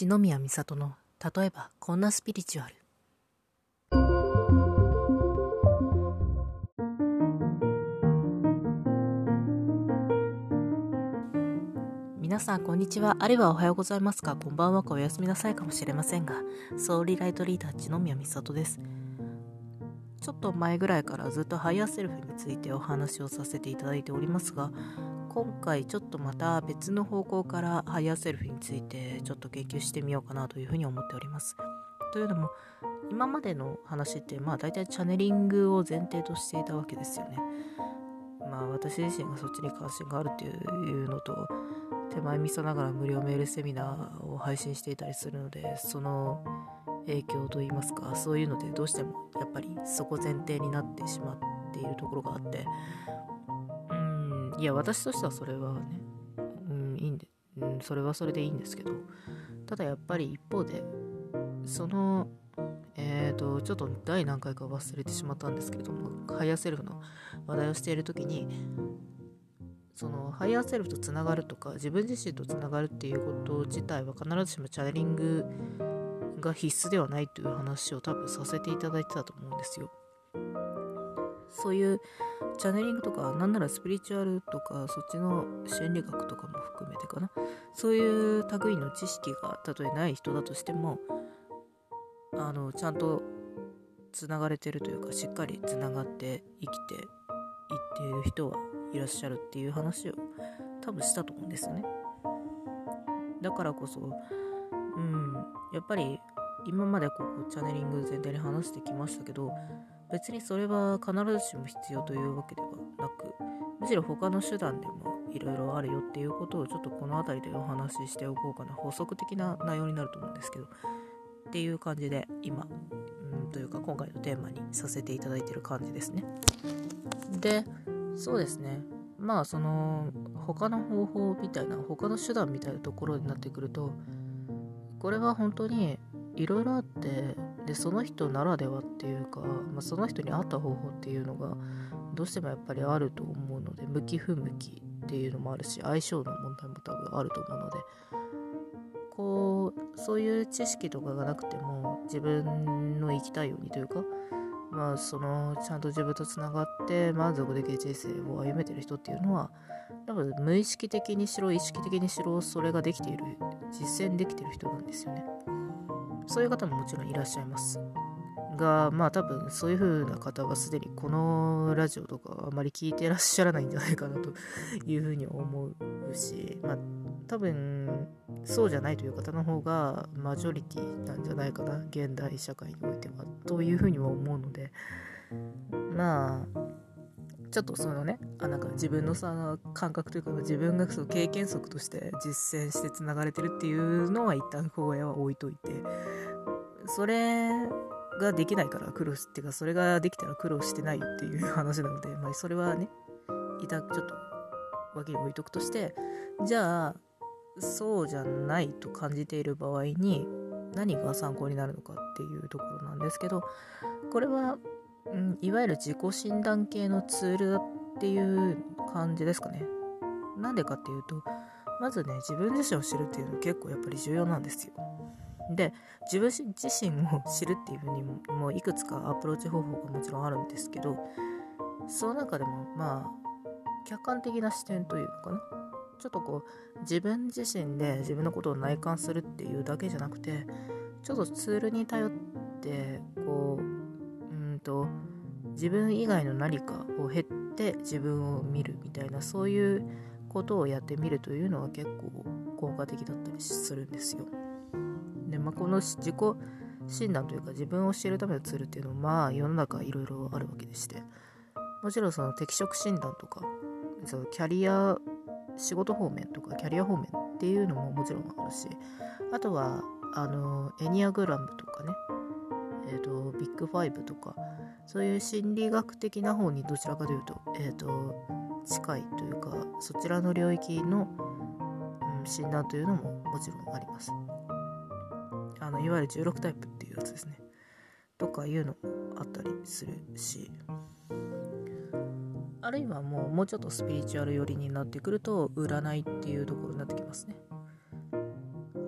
篠宮美里の例えばこんなスピリチュアル。皆さんこんにちは。あるいはおはようございますか。こんばんはかおやすみなさいかもしれませんがソウルライトリーダー篠宮美里です。ちょっと前ぐらいからずっとハイヤーセルフについてお話をさせていただいておりますが今回ちょっとまた別の方向からハイヤーセルフについてちょっと研究してみようかなというふうに思っております。というのも今までの話ってまあ大体チャネリングを前提としていたわけですよね。まあ私自身がそっちに関心があるっていうのと手前味噌ながら無料メールセミナーを配信していたりするのでその影響といいますかそういうのでどうしてもやっぱりそこ前提になってしまっているところがあっていや私としてはそれはね、うん、いいんで、うん、それはそれでいいんですけどただやっぱり一方でそのえっ、ー、とちょっと第何回か忘れてしまったんですけれどもハイヤーセルフの話題をしている時にそのハイヤーセルフとつながるとか自分自身とつながるっていうこと自体は必ずしもチャネリングが必須ではないという話を多分させていただいてたと思うんですよ。そういうチャネリングとか、なんならスピリチュアルとか、そっちの心理学とかも含めてかな。そういう類の知識がたとえない人だとしても、あの、ちゃんとつながれてるというか、しっかりつながって生きていっている人はいらっしゃるっていう話を多分したと思うんですよね。だからこそ、うん、やっぱり今までこうチャネリング全体に話してきましたけど、別にそれは必ずしも必要というわけではなくむしろ他の手段でもいろいろあるよっていうことをちょっとこの辺りでお話ししておこうかな。補足的な内容になると思うんですけど。っていう感じで今うんというか今回のテーマにさせていただいてる感じですね。でそうですね。まあその他の方法みたいな他の手段みたいなところになってくるとこれは本当にいろいろあってでその人ならではっていうか、まあ、その人に合った方法っていうのがどうしてもやっぱりあると思うので向き不向きっていうのもあるし相性の問題も多分あると思うのでこうそういう知識とかがなくても自分の生きたいようにというかまあそのちゃんと自分とつながって満足できる人生を歩めてる人っていうのは多分無意識的にしろ意識的にしろそれができている実践できてる人なんですよね。そういう方ももちろんいらっしゃいます。が、まあ多分そういう風な方はすでにこのラジオとかあまり聞いてらっしゃらないんじゃないかなと いう風に思うし、まあ多分そうじゃないという方の方がマジョリティなんじゃないかな、現代社会においては、という風には思うので、まあ、ちょっとそのねあなんか自分のさ感覚というか自分がその経験則として実践してつながれてるっていうのは一旦こへは置いといてそれができないから苦労しっていうかそれができたら苦労してないっていう話なので、まあ、それはね一旦ちょっと脇に置いとくとしてじゃあそうじゃないと感じている場合に何が参考になるのかっていうところなんですけどこれはうん、いわゆる自己診断系のツールっていう感じですかね。なんでかっていうと、まずね、自分自身を知るっていうの結構やっぱり重要なんですよ。で、自分自身を知るっていうふうにも、もういくつかアプローチ方法がもちろんあるんですけど、その中でも、まあ、客観的な視点というのかな。ちょっとこう、自分自身で自分のことを内観するっていうだけじゃなくて、ちょっとツールに頼って、こう、と自分以外の何かを減って自分を見るみたいなそういうことをやってみるというのは結構効果的だったりするんですよ。で、まあ、この自己診断というか自分を知るためのツールっていうのはまあ世の中いろいろあるわけでしてもちろんその適職診断とかそのキャリア仕事方面とかキャリア方面っていうのももちろんあるしあとはあのエニアグラムとかねえーと、ビッグファイブとかそういう心理学的な方にどちらかというと,、えーと、近いというかそちらの領域の、うん、診断というのももちろんあります。あのいわゆる16タイプっていうやつですね。とかいうのもあったりするし。あるいはもうもうちょっとスピリチュアル寄りになってくると占いっていうところになってきますね。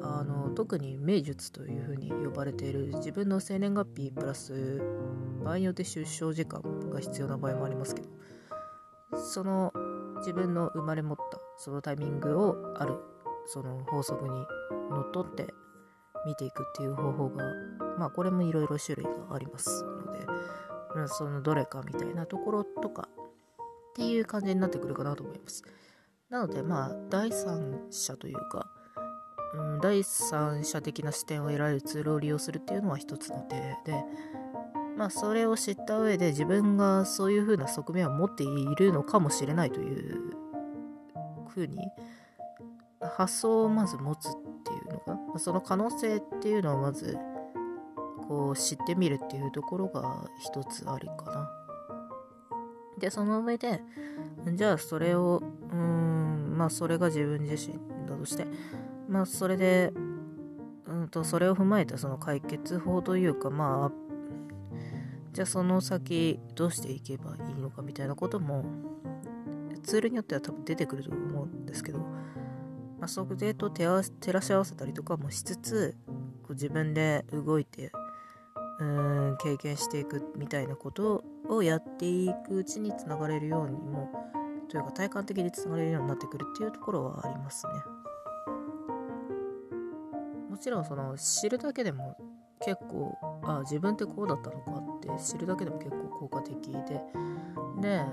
あの特に名術というふうに呼ばれている自分の生年月日プラス場合によって出生時間が必要な場合もありますけどその自分の生まれ持ったそのタイミングをあるその法則にのっとって見ていくっていう方法がまあこれもいろいろ種類がありますので、まあ、そのどれかみたいなところとかっていう感じになってくるかなと思います。なのでまあ第三者というか、うん、第三者的な視点を得られるツールを利用するっていうのは一つの手でまあそれを知った上で自分がそういう風な側面を持っているのかもしれないという風に発想をまず持つっていうのがその可能性っていうのをまずこう知ってみるっていうところが一つありかな。でその上でじゃあそれをうんまあそれが自分自身だとしてまあそれでうんとそれを踏まえたその解決法というかまあじゃあその先どうしていけばいいのかみたいなこともツールによっては多分出てくると思うんですけど、まあ、それと照らし合わせたりとかもしつつこう自分で動いてうーん経験していくみたいなことをやっていくうちにつながれるようにもというか体感的につながれるようになってくるっていうところはありますね。もちろんその知るだけでも結構あ自分ってこうだったのかって知るだけでも結構効果的でで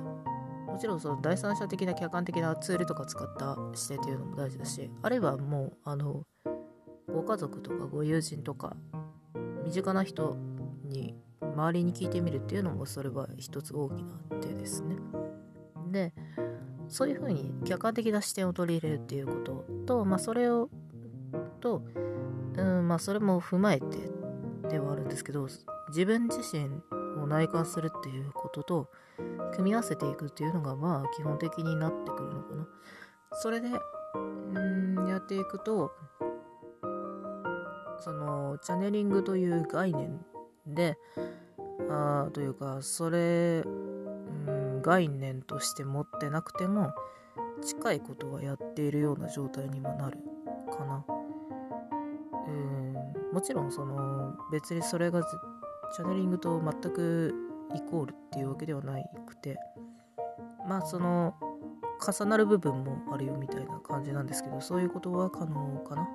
もちろんその第三者的な客観的なツールとか使った視点っていうのも大事だしあるいはもうあのご家族とかご友人とか身近な人に周りに聞いてみるっていうのもそれは一つ大きな手ですね。でそういうふうに客観的な視点を取り入れるっていうことと、まあ、それをと、うんまあ、それも踏まえてんですけど自分自身を内観するっていうことと組み合わせていくっていうのがまあ基本的になってくるのかなそれでうんやっていくとそのチャネリングという概念であというかそれうん概念として持ってなくても近いことはやっているような状態にもなるかな。もちろんその別にそれがチャネリングと全くイコールっていうわけではなくてまあその重なる部分もあるよみたいな感じなんですけどそういうことは可能かな？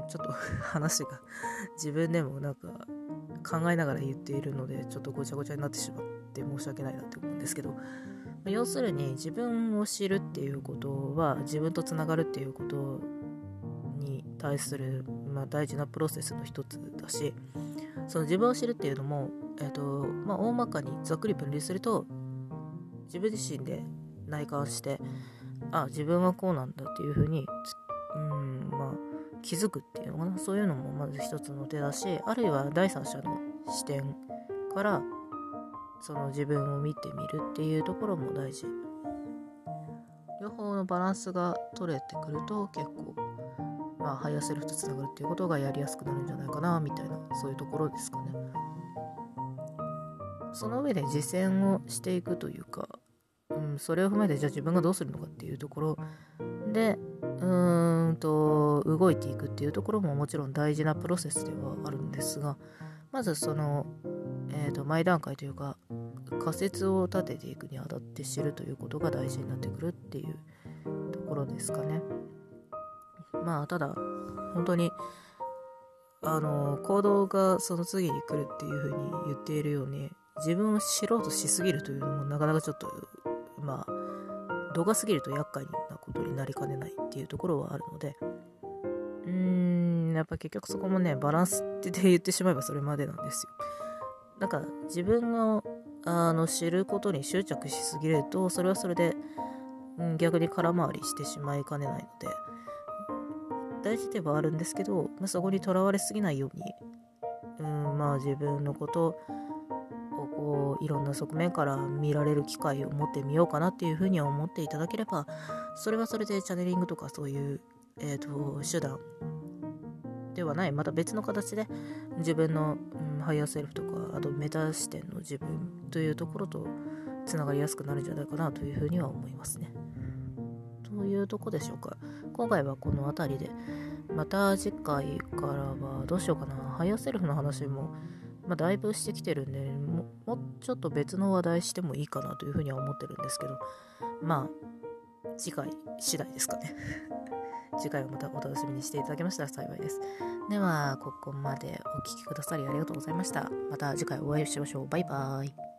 うんちょっと 話が自分でもなんか考えながら言っているのでちょっとごちゃごちゃになってしまって申し訳ないなって思うんですけど要するに自分を知るっていうことは自分とつながるっていうこと対する、まあ、大事なプロセスの一つだしその自分を知るっていうのも、えーとまあ、大まかにざっくり分類すると自分自身で内観してあ自分はこうなんだっていうふうに、うんまあ、気づくっていうのかな。そういうのもまず一つの手だしあるいは第三者の視点からその自分を見てみるっていうところも大事。両方のバランスが取れてくると結構まあ、ハイヤーセルフとつながるっていうことがやりやすくなるんじゃないかなみたいなそういうところですかね。その上で実践をしていくというか、うん、それを踏まえてじゃあ自分がどうするのかっていうところでうーんと動いていくっていうところももちろん大事なプロセスではあるんですがまずその、えー、と前段階というか仮説を立てていくにあたって知るということが大事になってくるっていうところですかね。まあただ本当にあの行動がその次に来るっていうふうに言っているように自分を知ろうとしすぎるというのもなかなかちょっとまあ度が過ぎると厄介なことになりかねないっていうところはあるのでうーんやっぱ結局そこもねバランスって言ってしまえばそれまでなんですよ。だか自分をあの知ることに執着しすぎるとそれはそれで、うん、逆に空回りしてしまいかねないので大事ではあるんですけど、まあ、そこにとらわれすぎないように、うん、まあ自分のことをこういろんな側面から見られる機会を持ってみようかなっていうふうには思っていただければそれはそれでチャネリングとかそういう、えーと、手段ではないまた別の形で自分の、うん、ハイヤーセルフとかあとメタ視点の自分というところとつながりやすくなるんじゃないかなというふうには思いますね。というとこでしょうか。今回はこの辺りで、また次回からはどうしようかな。ハイヤーセルフの話も、まあ、だいぶしてきてるんで、もうちょっと別の話題してもいいかなというふうには思ってるんですけど、まあ、次回次第ですかね。次回をまたお楽しみにしていただけましたら幸いです。では、ここまでお聴きくださりありがとうございました。また次回お会いしましょう。バイバーイ。